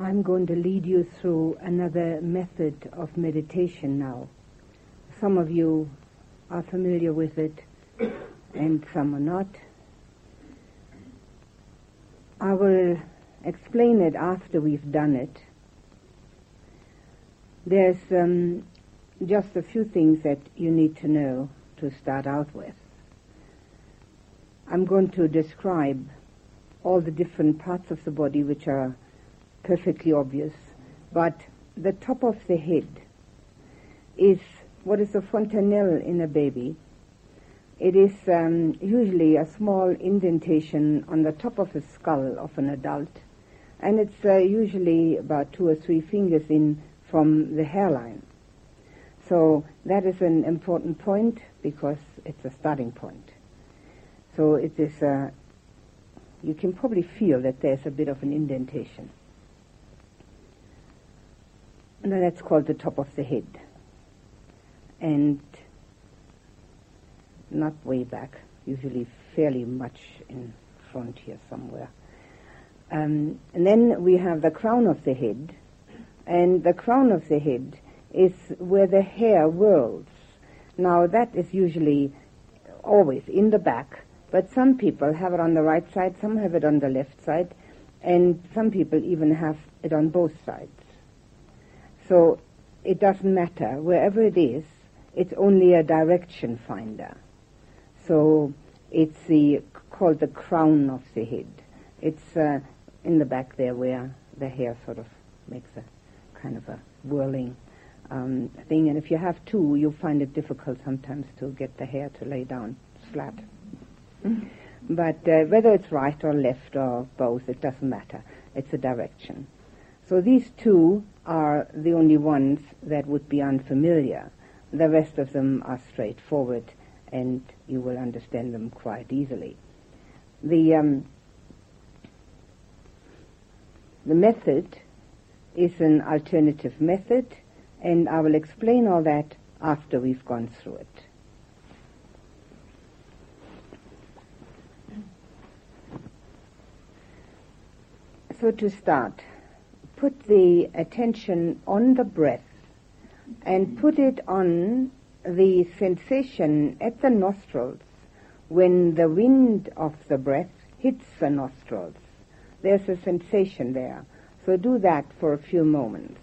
I'm going to lead you through another method of meditation now. Some of you are familiar with it and some are not. I will explain it after we've done it. There's um, just a few things that you need to know to start out with. I'm going to describe all the different parts of the body which are perfectly obvious, but the top of the head is what is a fontanelle in a baby. It is um, usually a small indentation on the top of the skull of an adult, and it's uh, usually about two or three fingers in from the hairline. So that is an important point because it's a starting point. So it is, uh, you can probably feel that there's a bit of an indentation. And that's called the top of the head. And not way back, usually fairly much in front here somewhere. Um, and then we have the crown of the head, and the crown of the head is where the hair whirls. Now that is usually always in the back, but some people have it on the right side, some have it on the left side, and some people even have it on both sides. So it doesn't matter. Wherever it is, it's only a direction finder. So it's the, called the crown of the head. It's uh, in the back there where the hair sort of makes a kind of a whirling um, thing. And if you have two, you'll find it difficult sometimes to get the hair to lay down flat. but uh, whether it's right or left or both, it doesn't matter. It's a direction. So these two are the only ones that would be unfamiliar. The rest of them are straightforward and you will understand them quite easily. The, um, the method is an alternative method and I will explain all that after we've gone through it. So to start, put the attention on the breath and put it on the sensation at the nostrils when the wind of the breath hits the nostrils. There's a sensation there. So do that for a few moments.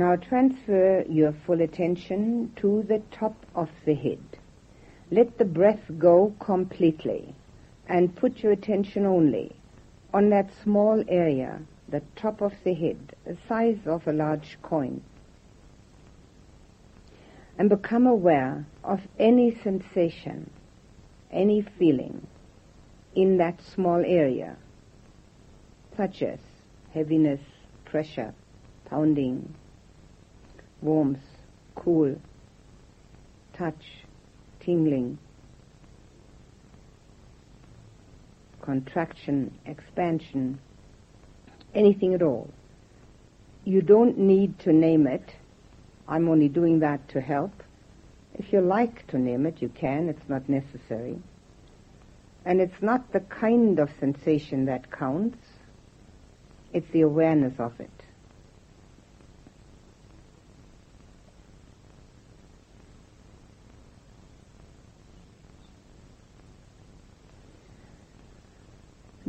Now transfer your full attention to the top of the head. Let the breath go completely and put your attention only on that small area, the top of the head, the size of a large coin. And become aware of any sensation, any feeling in that small area, such as heaviness, pressure, pounding, warmth, cool, touch, tingling, contraction, expansion, anything at all. You don't need to name it. I'm only doing that to help. If you like to name it, you can. It's not necessary. And it's not the kind of sensation that counts. It's the awareness of it.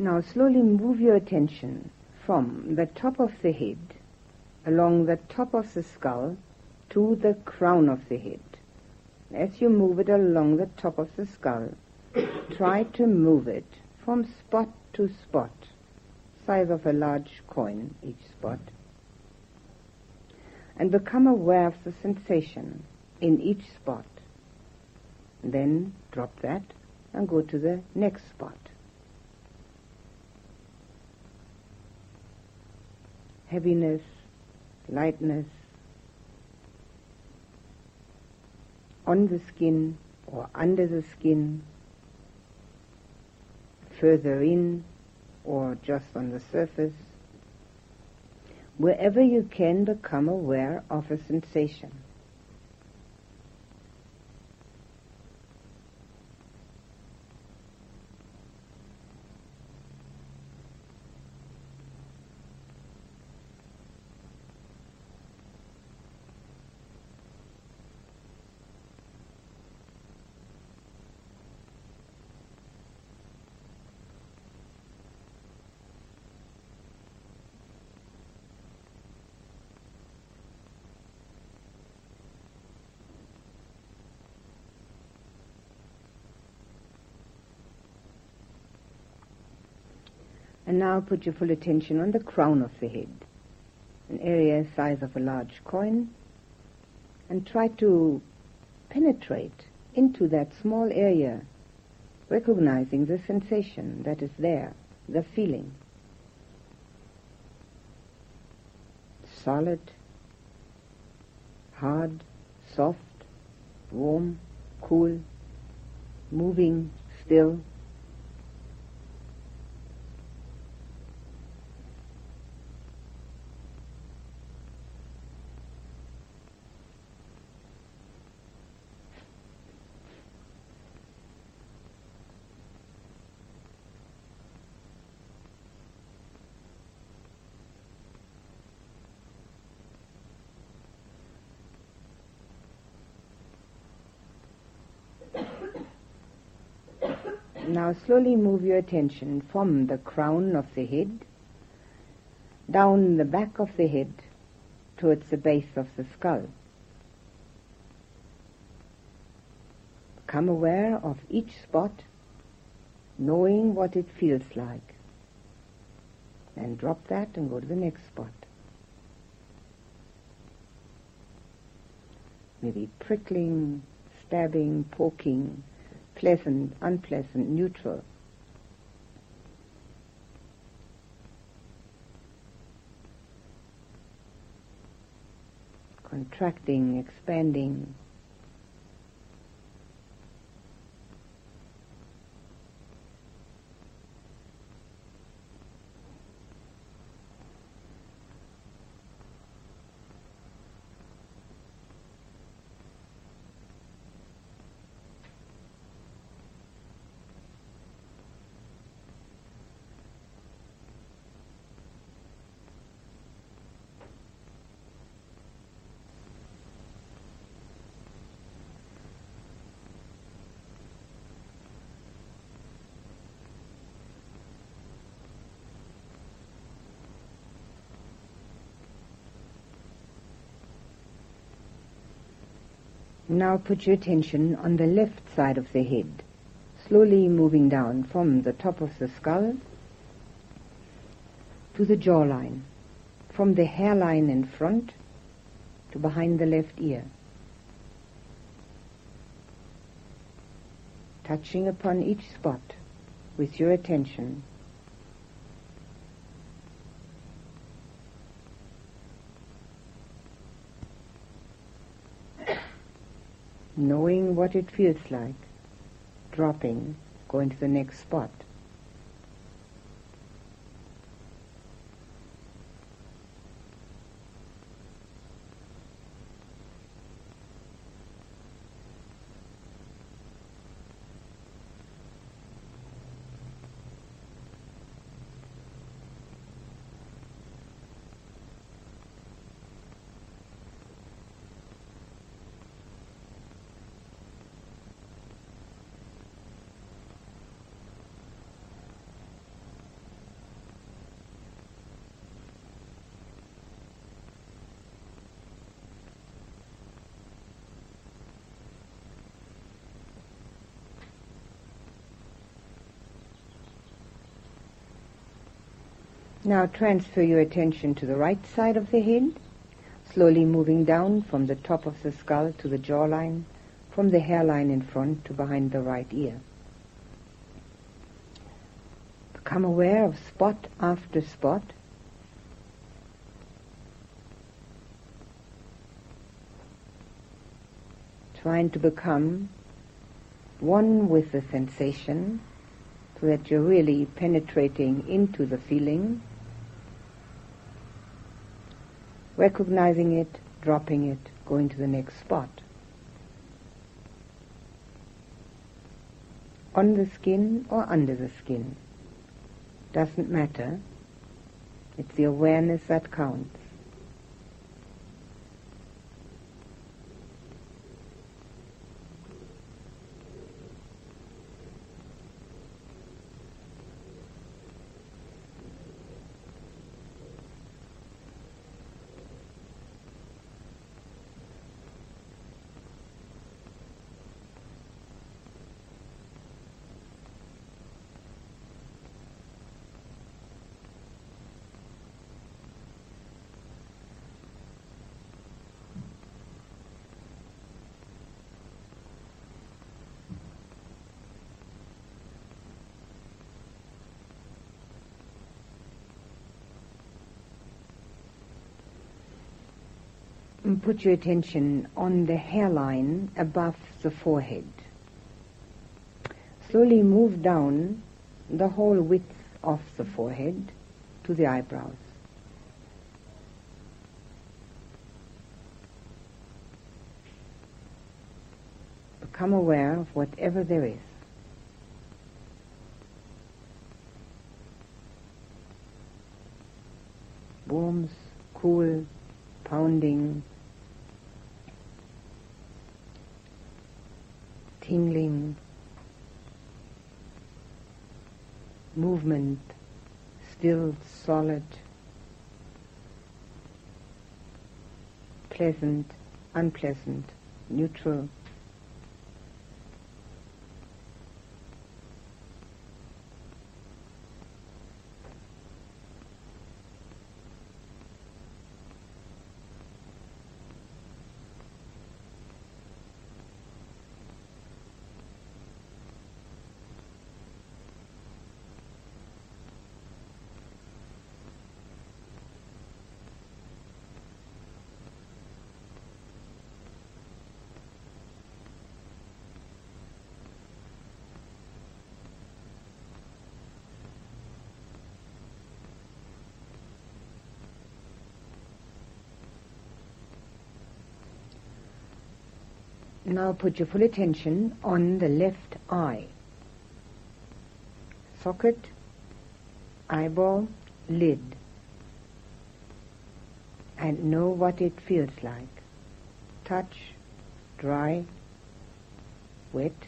Now slowly move your attention from the top of the head along the top of the skull to the crown of the head. As you move it along the top of the skull, try to move it from spot to spot, size of a large coin each spot, and become aware of the sensation in each spot. Then drop that and go to the next spot. heaviness, lightness on the skin or under the skin, further in or just on the surface. Wherever you can become aware of a sensation. And now put your full attention on the crown of the head, an area size of a large coin, and try to penetrate into that small area, recognizing the sensation that is there, the feeling. Solid, hard, soft, warm, cool, moving, still, Now slowly move your attention from the crown of the head down the back of the head towards the base of the skull. Become aware of each spot, knowing what it feels like. And drop that and go to the next spot. Maybe prickling, stabbing, poking, pleasant, unpleasant, neutral. Contracting, expanding, Now put your attention on the left side of the head, slowly moving down from the top of the skull to the jawline, from the hairline in front to behind the left ear. Touching upon each spot with your attention knowing what it feels like, dropping, going to the next spot. Now transfer your attention to the right side of the head, slowly moving down from the top of the skull to the jawline, from the hairline in front to behind the right ear. Become aware of spot after spot. trying to become one with the sensation so that you're really penetrating into the feeling, recognizing it, dropping it, going to the next spot. On the skin or under the skin. Doesn't matter. It's the awareness that counts. And put your attention on the hairline above the forehead. Slowly move down the whole width of the forehead to the eyebrows. Become aware of whatever there is. Warmth, cool, pounding, tingling, movement, still, solid, pleasant, unpleasant, neutral. Now put your full attention on the left eye. Socket, eyeball, lid. And know what it feels like. Touch, dry, wet,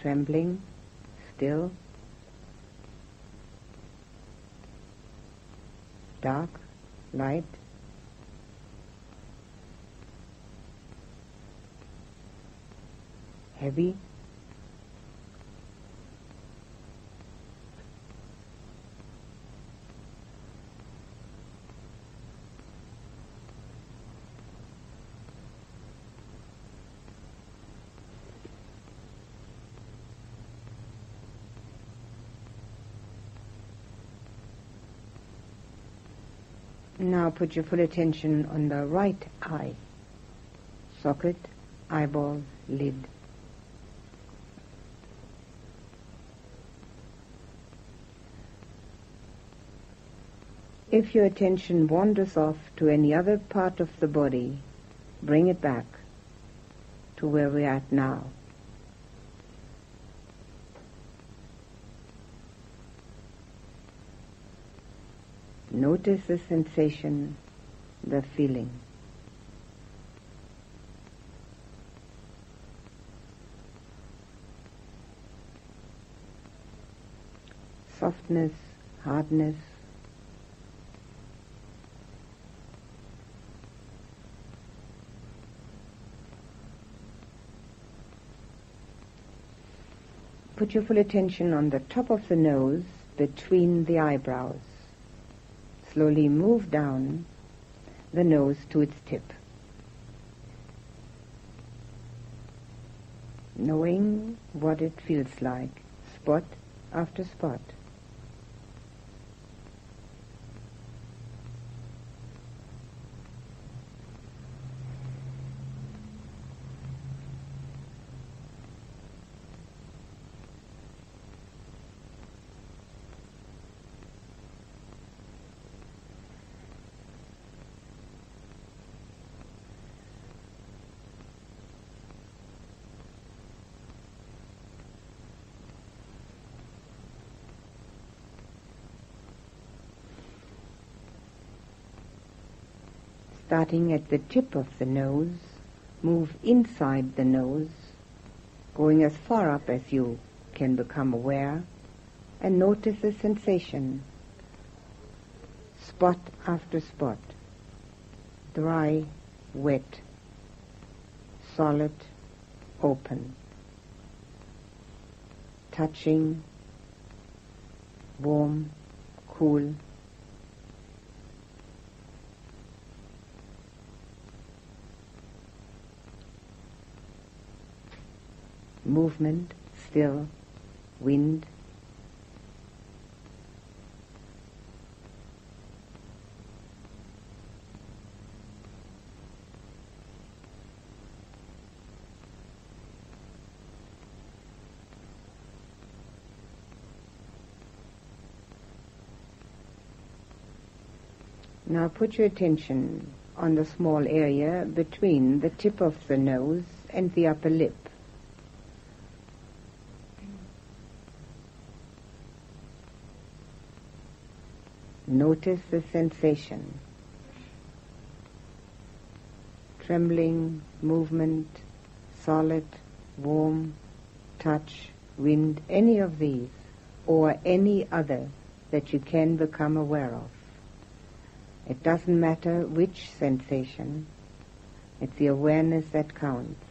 trembling, still, dark, light, heavy. Now put your full attention on the right eye, socket, eyeball, lid. If your attention wanders off to any other part of the body, bring it back to where we're at now. Notice the sensation, the feeling. Softness, hardness, Put your full attention on the top of the nose between the eyebrows. Slowly move down the nose to its tip. Knowing what it feels like, spot after spot. Starting at the tip of the nose, move inside the nose, going as far up as you can become aware, and notice the sensation, spot after spot, dry, wet, solid, open, touching, warm, cool, movement, still, wind. Now put your attention on the small area between the tip of the nose and the upper lip. Notice the sensation. Trembling, movement, solid, warm, touch, wind, any of these, or any other that you can become aware of. It doesn't matter which sensation, it's the awareness that counts.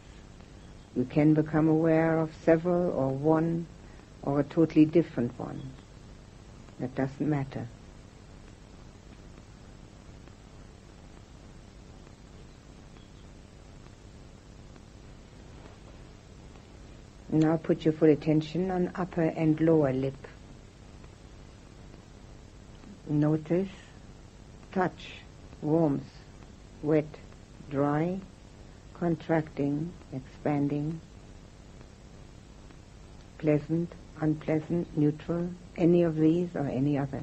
You can become aware of several or one or a totally different one. That doesn't matter. Now put your full attention on upper and lower lip. Notice touch, warmth, wet, dry, contracting, expanding, pleasant, unpleasant, neutral, any of these or any other.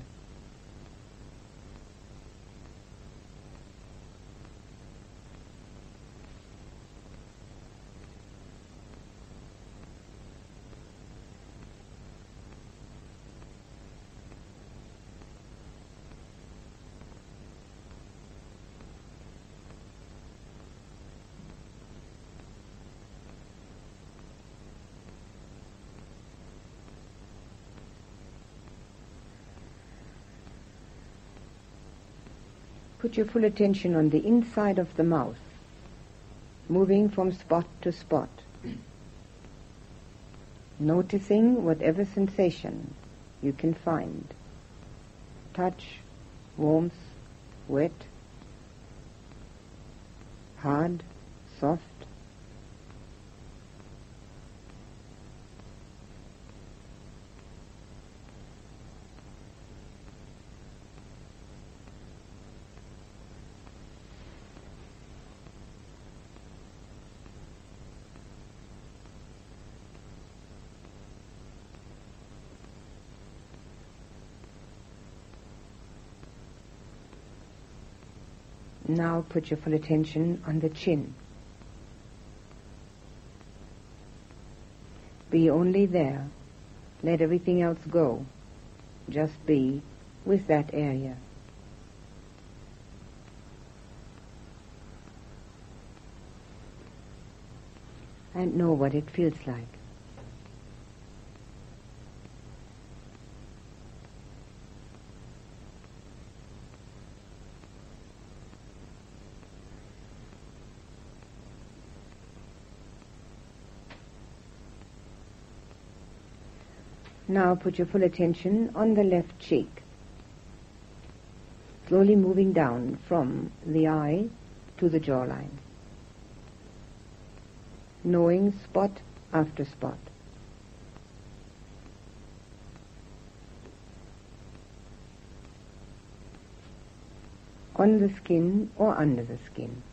Your full attention on the inside of the mouth, moving from spot to spot, noticing whatever sensation you can find. Touch, warmth, wet, hard, soft, Now put your full attention on the chin. Be only there. Let everything else go. Just be with that area. And know what it feels like. Now put your full attention on the left cheek. Slowly moving down from the eye to the jawline. Knowing spot after spot. On the skin or under the skin.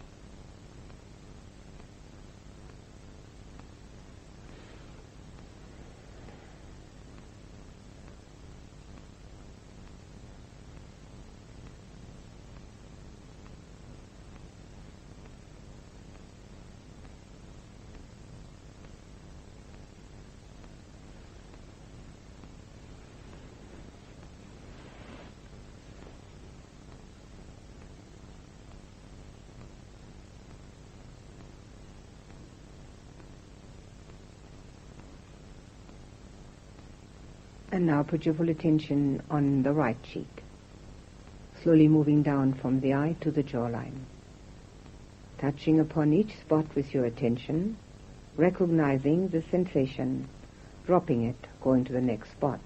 And now put your full attention on the right cheek, slowly moving down from the eye to the jawline. Touching upon each spot with your attention, recognizing the sensation, dropping it, going to the next spot.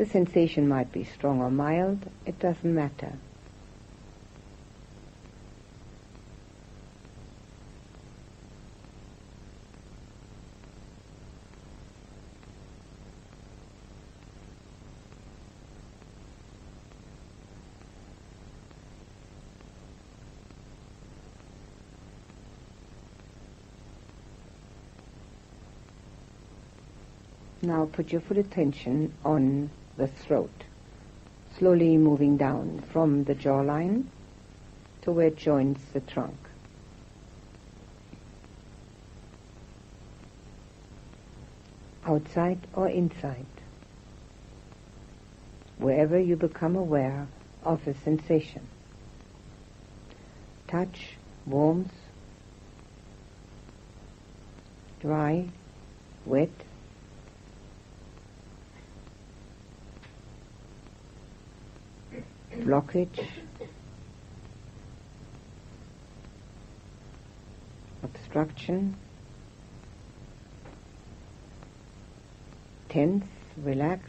The sensation might be strong or mild, it doesn't matter. Now put your full attention on the throat, slowly moving down from the jawline to where it joins the trunk. Outside or inside, wherever you become aware of a sensation. Touch, warmth, dry, wet, blockage, obstruction, tense, relaxed,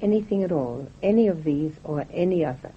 anything at all, any of these or any other.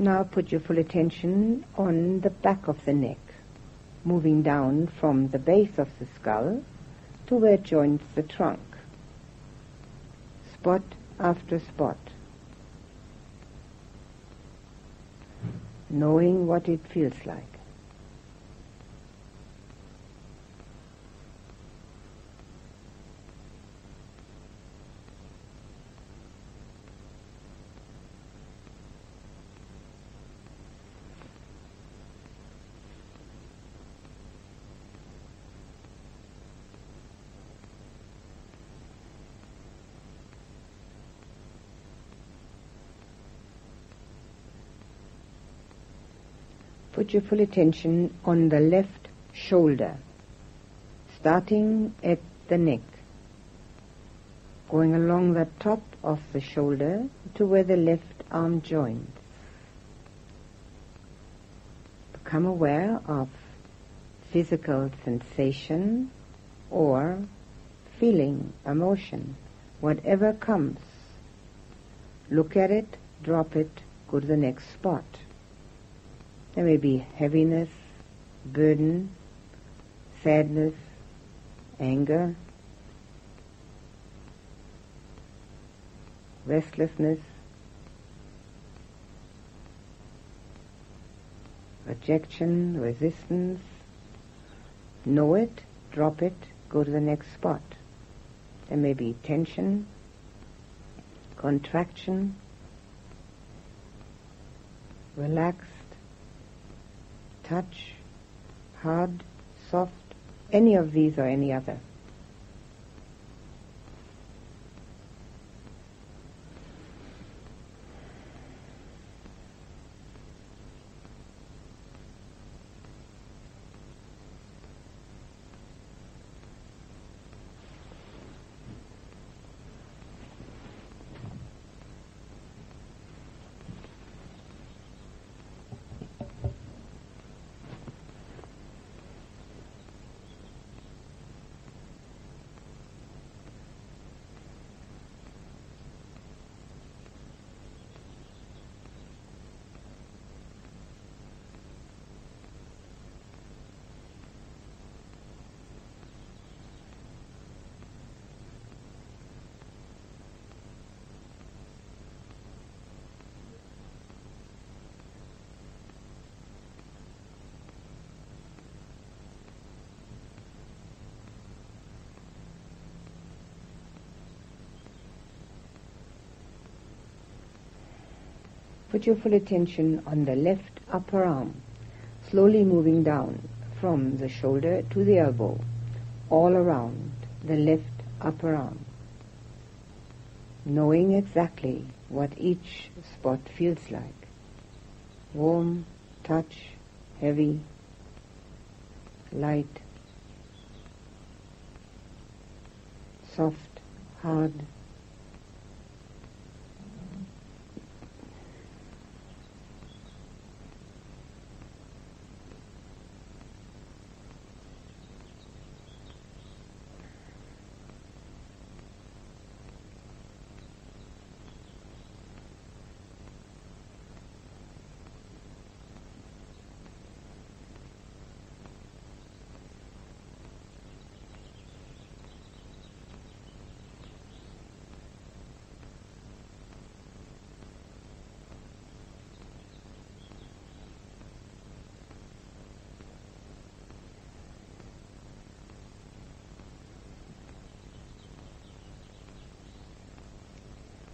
Now put your full attention on the back of the neck, moving down from the base of the skull to where it joins the trunk. Spot after spot. Knowing what it feels like. Put your full attention on the left shoulder, starting at the neck, going along the top of the shoulder to where the left arm joins. Become aware of physical sensation or feeling, emotion, whatever comes. Look at it, drop it, go to the next spot. There may be heaviness, burden, sadness, anger, restlessness, rejection, resistance. Know it, drop it, go to the next spot. There may be tension, contraction, relax, touch, hard, soft, any of these or any other. Put your full attention on the left upper arm, slowly moving down from the shoulder to the elbow, all around the left upper arm, knowing exactly what each spot feels like. Warm, touch, heavy, light, soft, hard,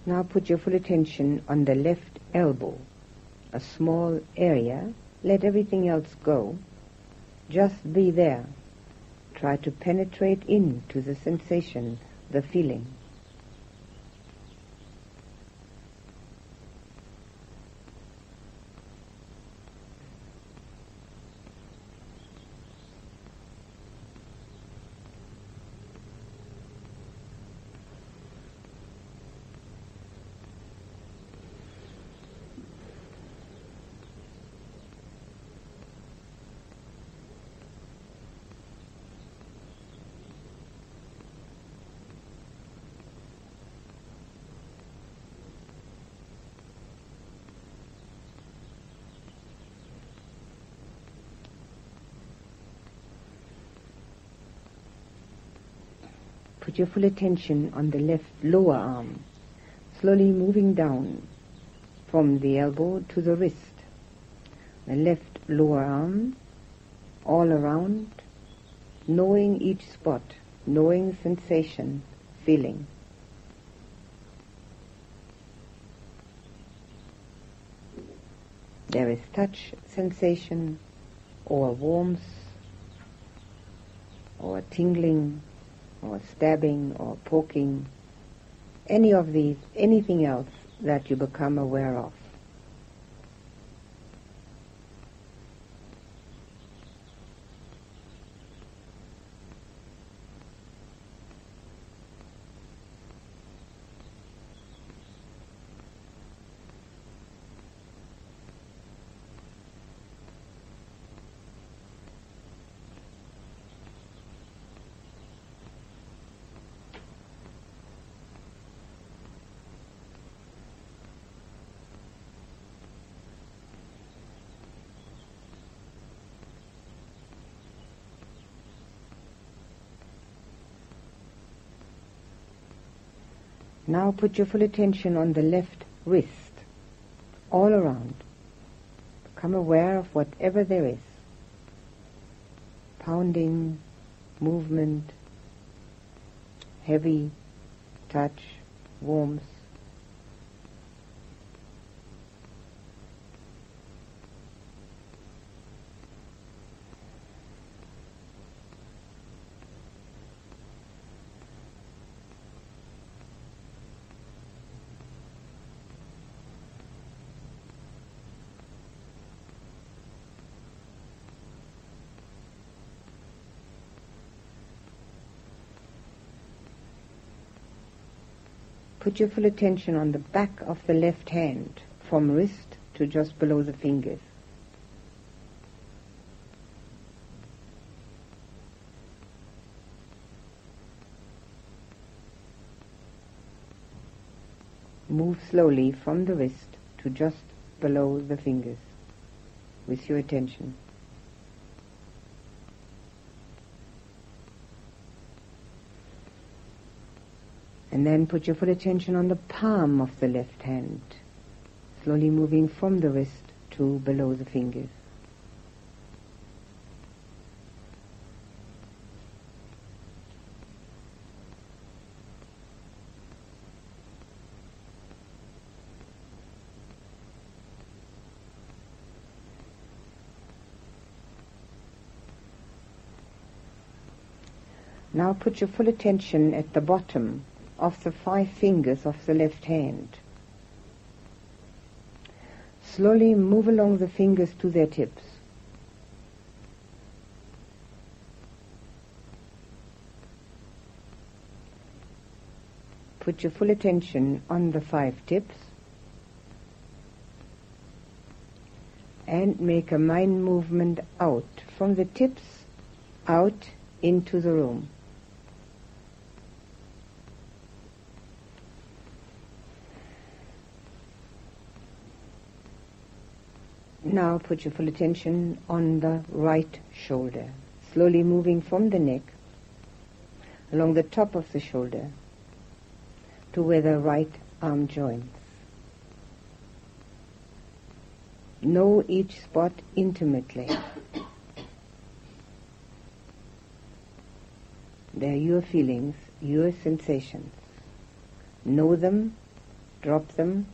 Now put your full attention on the left elbow, a small area. Let everything else go. Just be there. Try to penetrate into the sensation, the feeling. Put your full attention on the left lower arm, slowly moving down from the elbow to the wrist. The left lower arm, all around, knowing each spot, knowing sensation, feeling. There is touch sensation, or warmth, or tingling, or stabbing or poking, any of these, anything else that you become aware of. Now put your full attention on the left wrist, all around. Become aware of whatever there is. Pounding, movement, heavy touch, warmth. Your full attention on the back of the left hand, from wrist to just below the fingers. Move slowly from the wrist to just below the fingers with your attention. And then put your full attention on the palm of the left hand, slowly moving from the wrist to below the fingers. Now put your full attention at the bottom of the five fingers of the left hand. Slowly move along the fingers to their tips. Put your full attention on the five tips and make a mind movement out from the tips out into the room. Now put your full attention on the right shoulder, slowly moving from the neck along the top of the shoulder to where the right arm joins. Know each spot intimately. They're your feelings, your sensations. Know them, drop them,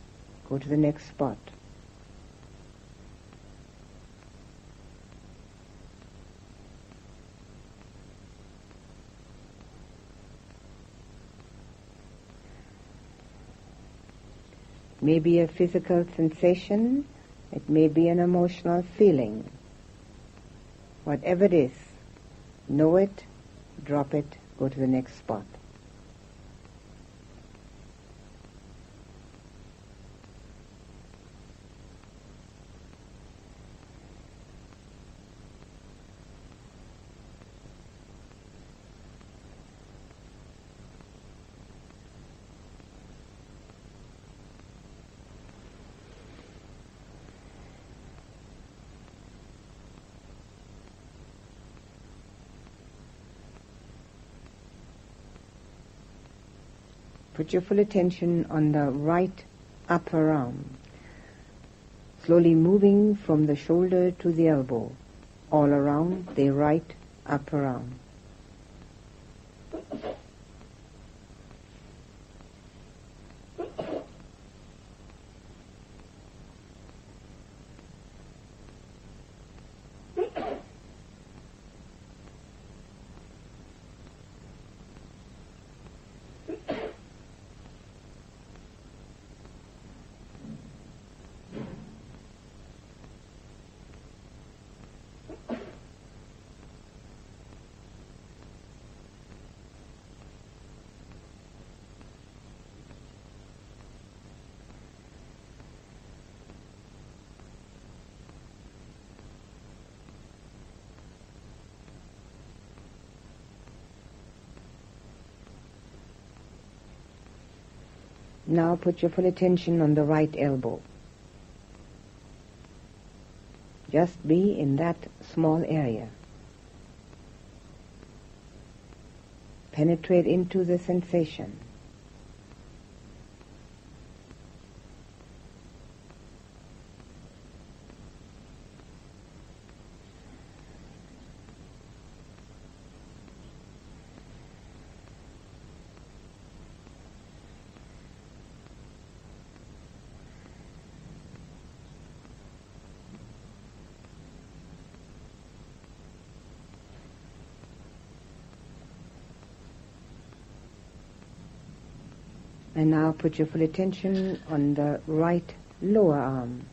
go to the next spot. May be a physical sensation, it may be an emotional feeling. Whatever it is, know it, drop it, go to the next spot. Put your full attention on the right upper arm, slowly moving from the shoulder to the elbow, all around the right upper arm. Now put your full attention on the right elbow. Just be in that small area. Penetrate into the sensation. And now put your full attention on the right lower arm,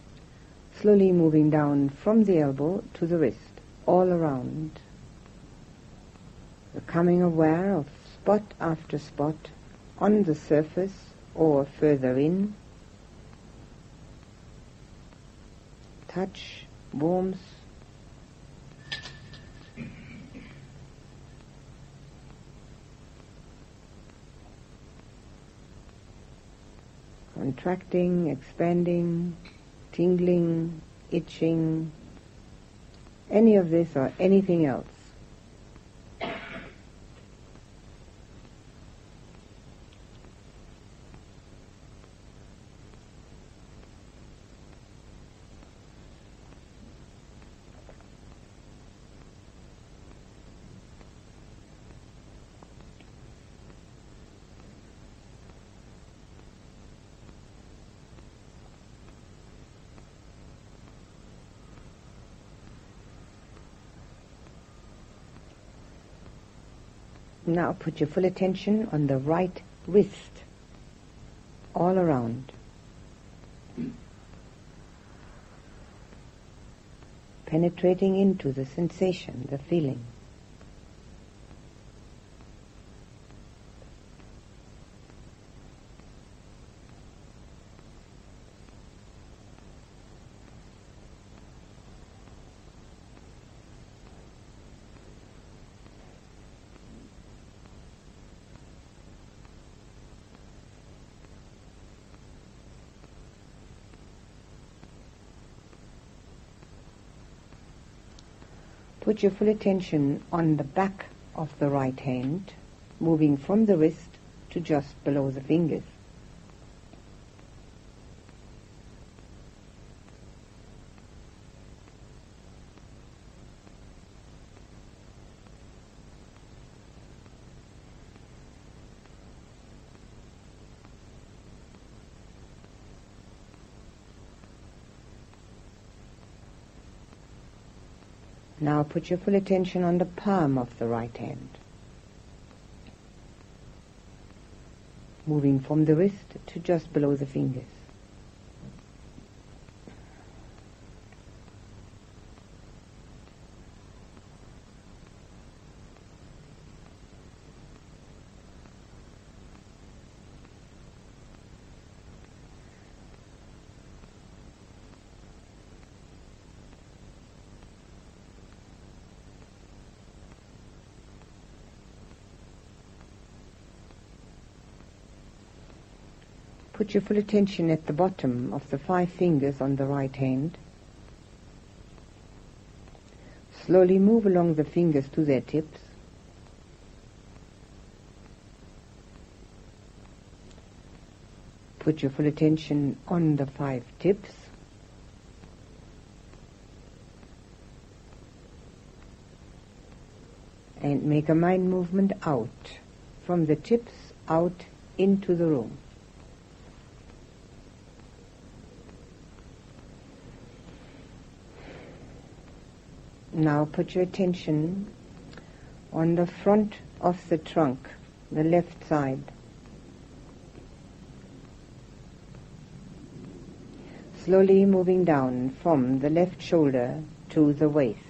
slowly moving down from the elbow to the wrist, all around. Becoming aware of spot after spot on the surface or further in. Touch, warmth, contracting, expanding, tingling, itching, any of this or anything else. Now put your full attention on the right wrist, all around. Penetrating into the sensation, the feeling. Put your full attention on the back of the right hand, moving from the wrist to just below the fingers. Now put your full attention on the palm of the right hand. Moving from the wrist to just below the fingers. Put your full attention at the bottom of the five fingers on the right hand. Slowly move along the fingers to their tips. Put your full attention on the five tips. And make a mind movement out, from the tips out into the room. Now put your attention on the front of the trunk, the left side. Slowly moving down from the left shoulder to the waist.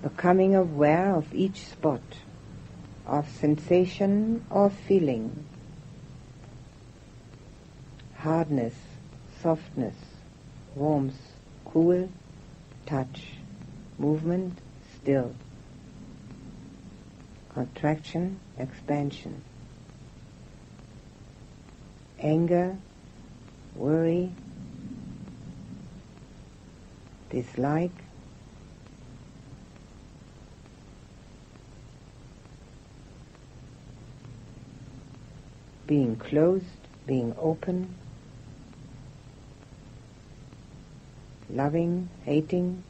Becoming aware of each spot of sensation or feeling, hardness, softness, warmth, cool, touch, movement, still, contraction, expansion, anger, worry, dislike, being closed, being open, loving, hating.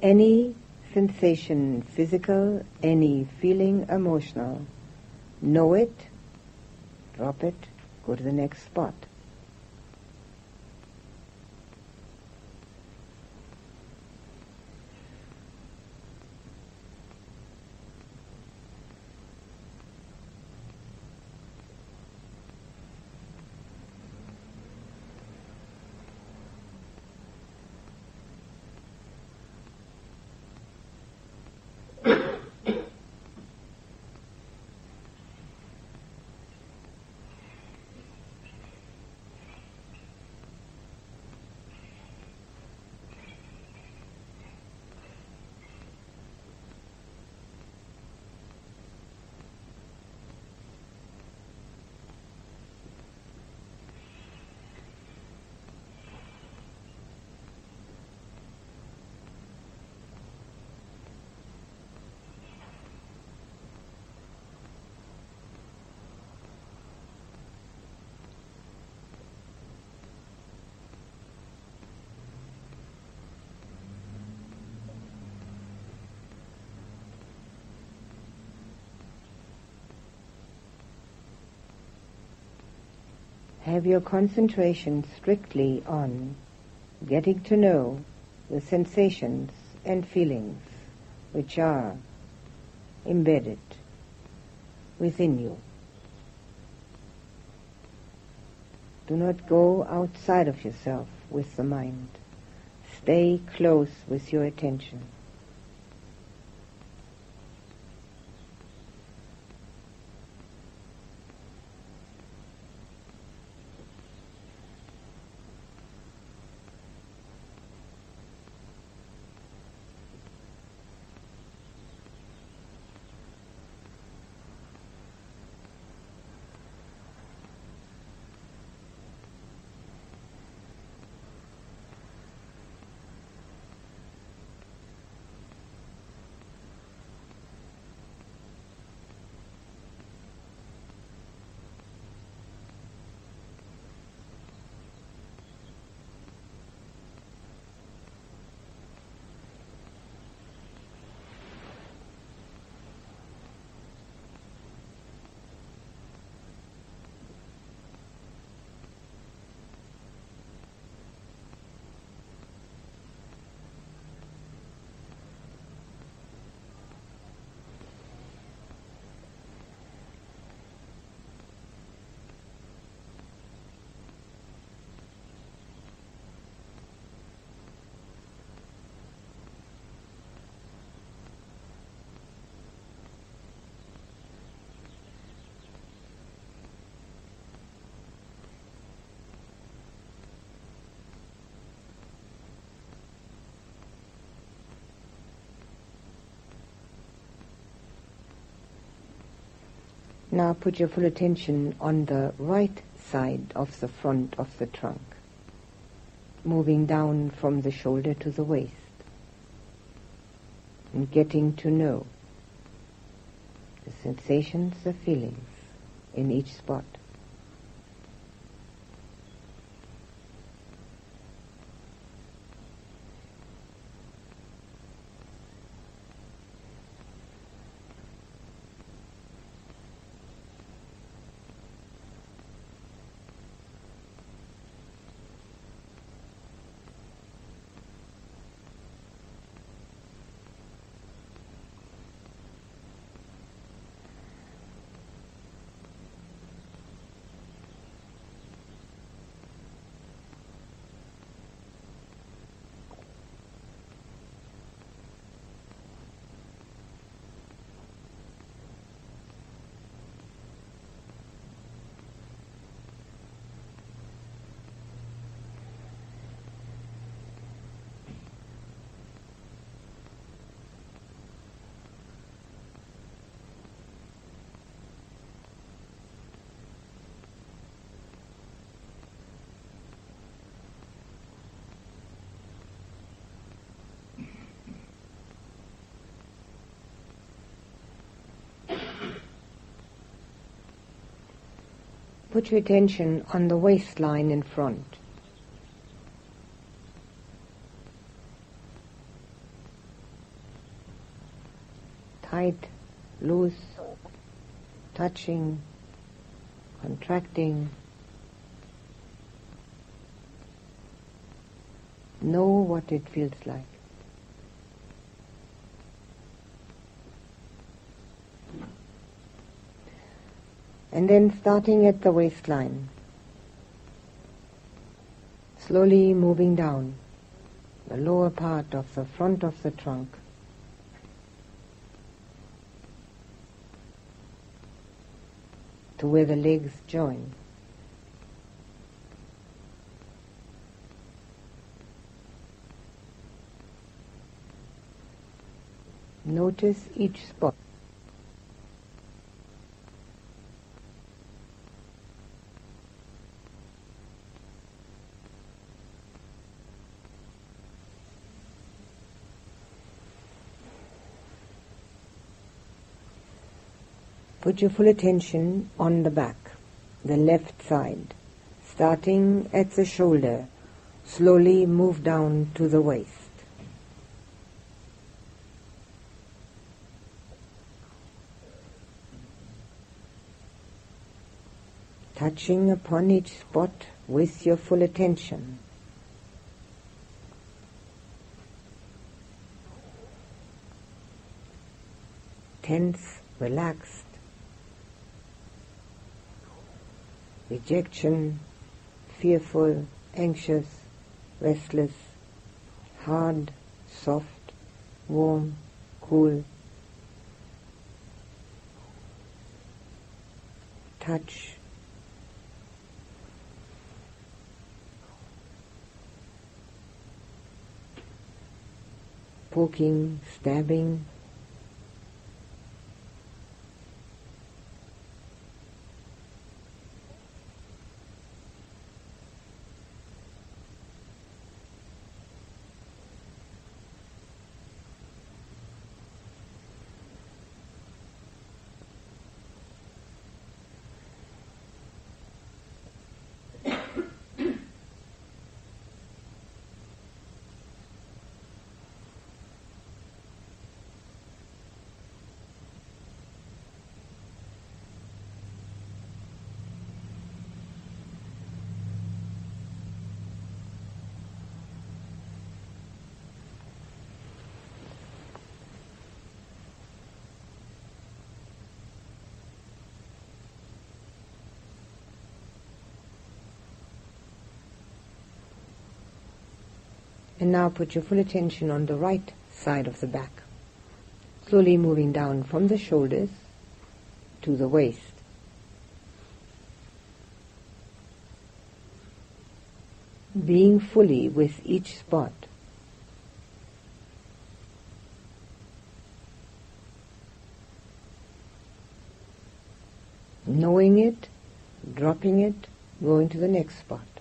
Any sensation physical, any feeling emotional, know it, drop it, go to the next spot. Have your concentration strictly on getting to know the sensations and feelings which are embedded within you. Do not go outside of yourself with the mind. Stay close with your attention. Now put your full attention on the right side of the front of the trunk, moving down from the shoulder to the waist, and getting to know the sensations, the feelings in each spot. Put your attention on the waistline in front. Tight, loose, touching, contracting. Know what it feels like. And then starting at the waistline, slowly moving down the lower part of the front of the trunk. to where the legs join. Notice each spot. Put your full attention on the back, the left side, starting at the shoulder, slowly move down to the waist. Touching upon each spot with your full attention. tense, relaxed, rejection, fearful, anxious, restless, hard, soft, warm, cool, touch, poking, stabbing, And now put your full attention on the right side of the back, slowly moving down from the shoulders to the waist. Being fully with each spot. Knowing it, dropping it, going to the next spot.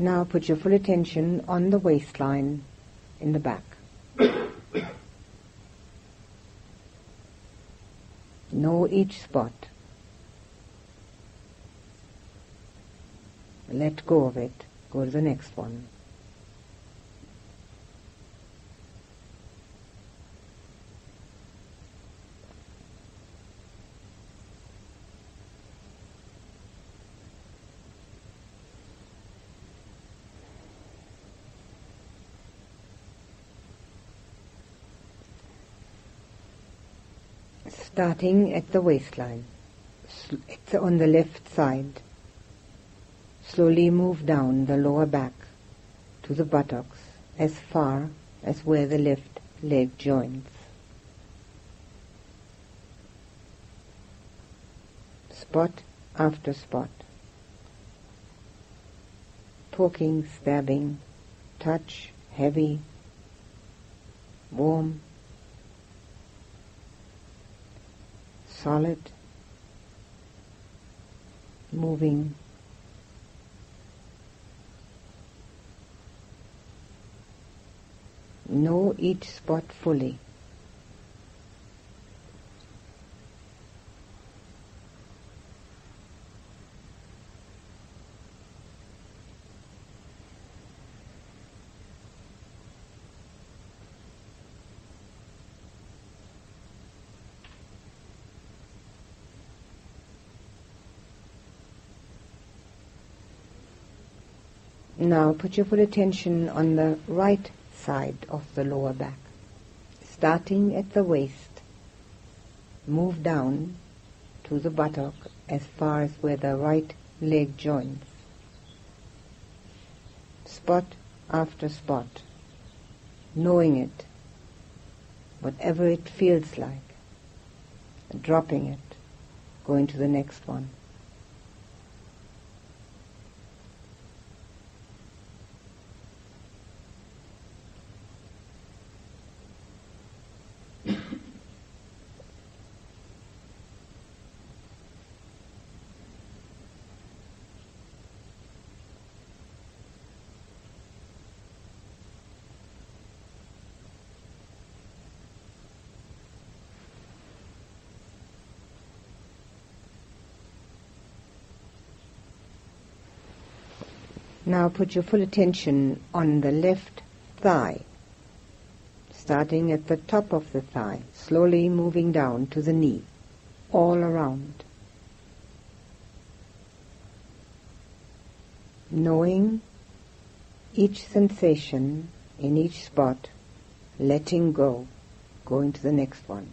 Now put your full attention on the waistline in the back. know each spot. Let go of it. Go to the next one. Starting at the waistline. It's on the left side. Slowly move down the lower back to the buttocks as far as where the left leg joins. Spot after spot. Poking, stabbing, touch, heavy, warm, solid, moving. Know each spot fully. Now put your full attention on the right side of the lower back. Starting at the waist, move down to the buttock as far as where the right leg joins. Spot after spot, knowing it, whatever it feels like, dropping it, going to the next one. Now put your full attention on the left thigh, starting at the top of the thigh, slowly moving down to the knee, all around. Knowing each sensation in each spot, letting go, going to the next one.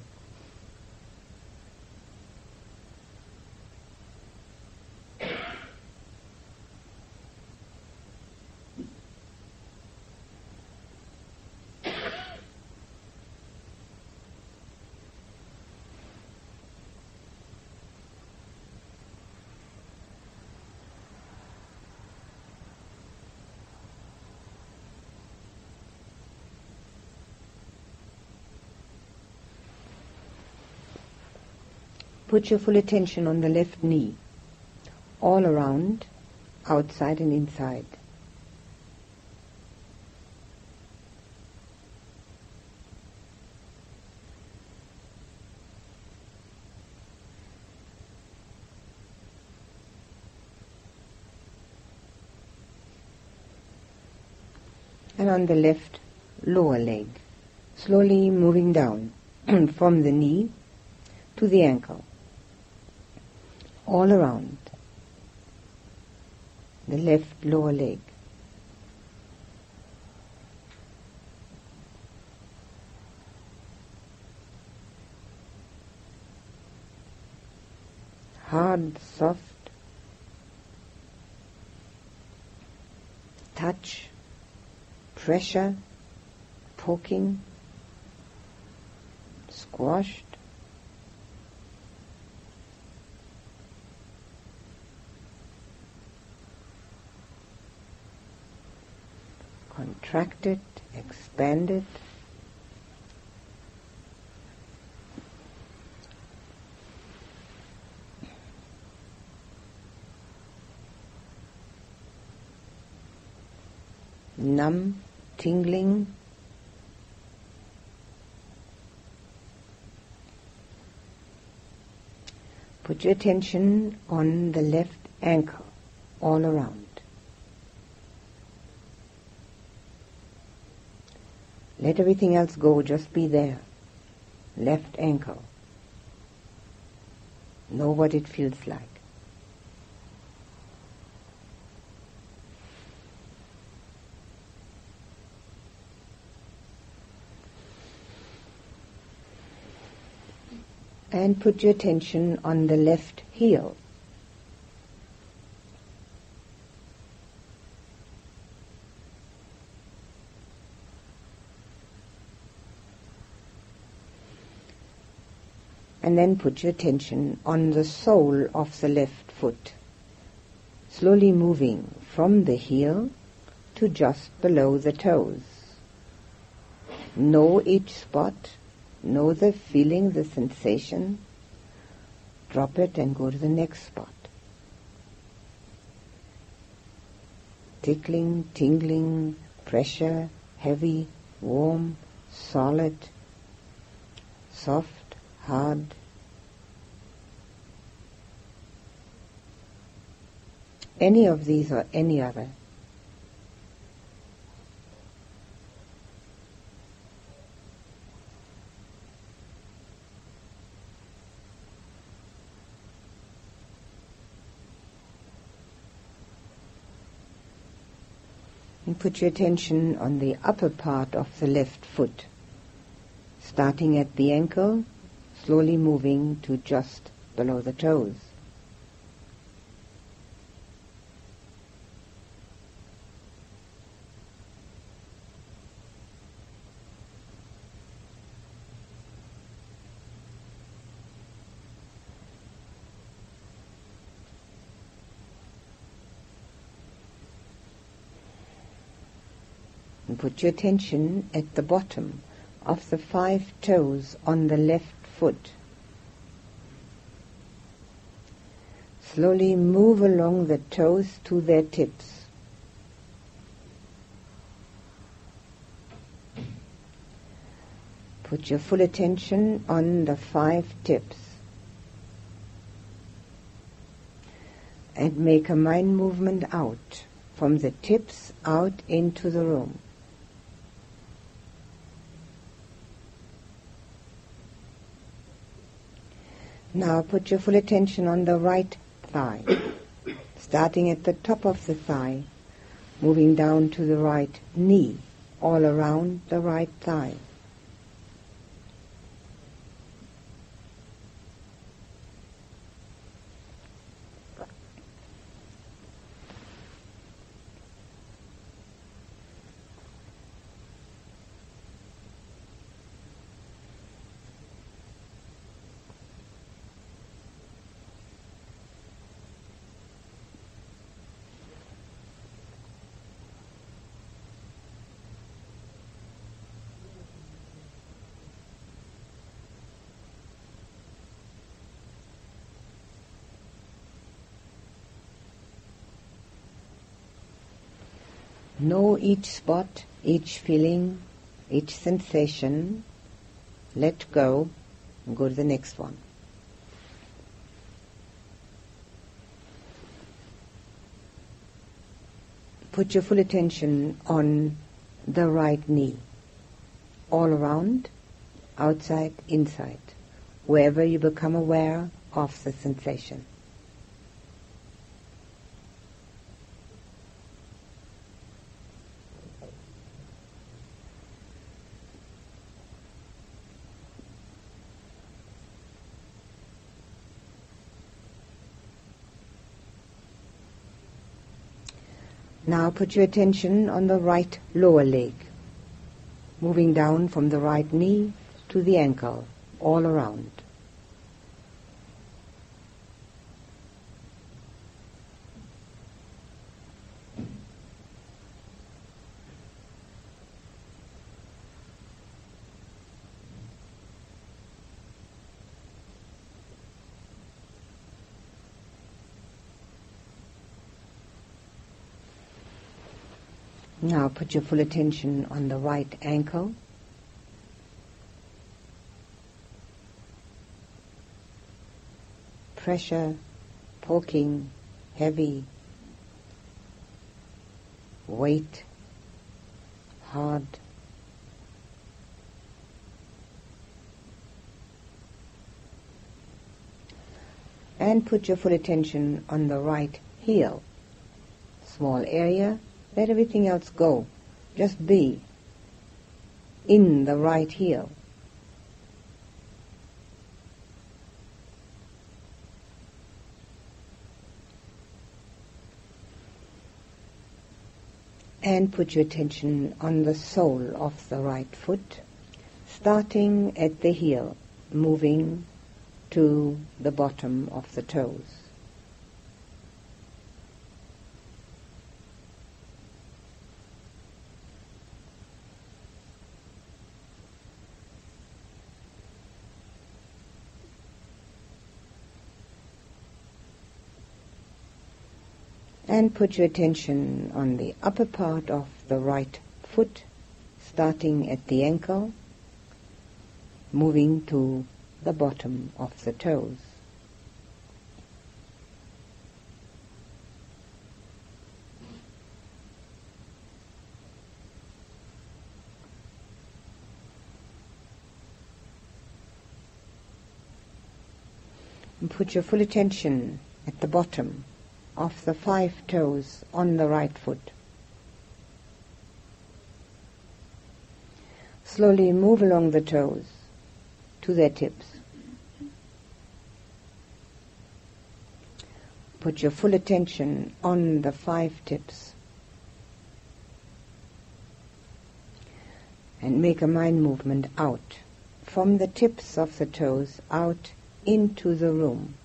Put your full attention on the left knee, all around, outside and inside. and on the left lower leg, slowly moving down from the knee to the ankle all around. The left lower leg. Hard, soft. Touch, pressure, poking, squashed. Contracted, expanded. Numb, tingling. Put your attention on the left ankle all around. Let everything else go, just be there. Left ankle. Know what it feels like. And put your attention on the left heel. And then put your attention on the sole of the left foot, slowly moving from the heel to just below the toes. Know each spot, know the feeling, the sensation. Drop it and go to the next spot. Tickling, tingling, pressure, heavy, warm, solid, soft, hard. Any of these or any other. And put your attention on the upper part of the left foot, starting at the ankle slowly moving to just below the toes. put your attention at the bottom of the five toes on the left foot. Slowly move along the toes to their tips. Put your full attention on the five tips. And make a mind movement out, from the tips out into the room. Now put your full attention on the right thigh, starting at the top of the thigh, moving down to the right knee, all around the right thigh. Know each spot, each feeling, each sensation. Let go and go to the next one. Put your full attention on the right knee, all around, outside, inside, wherever you become aware of the sensation. Now put your attention on the right lower leg, moving down from the right knee to the ankle, all around. Now put your full attention on the right ankle. Pressure, poking, heavy, weight, hard. And put your full attention on the right heel. Small area, let everything else go. Just be in the right heel. And put your attention on the sole of the right foot, starting at the heel, moving to the bottom of the toes. And put your attention on the upper part of the right foot, starting at the ankle, moving to the bottom of the toes. And put your full attention at the bottom of the five toes on the right foot. Slowly move along the toes to their tips. Put your full attention on the five tips. And make a mind movement out from the tips of the toes out into the room.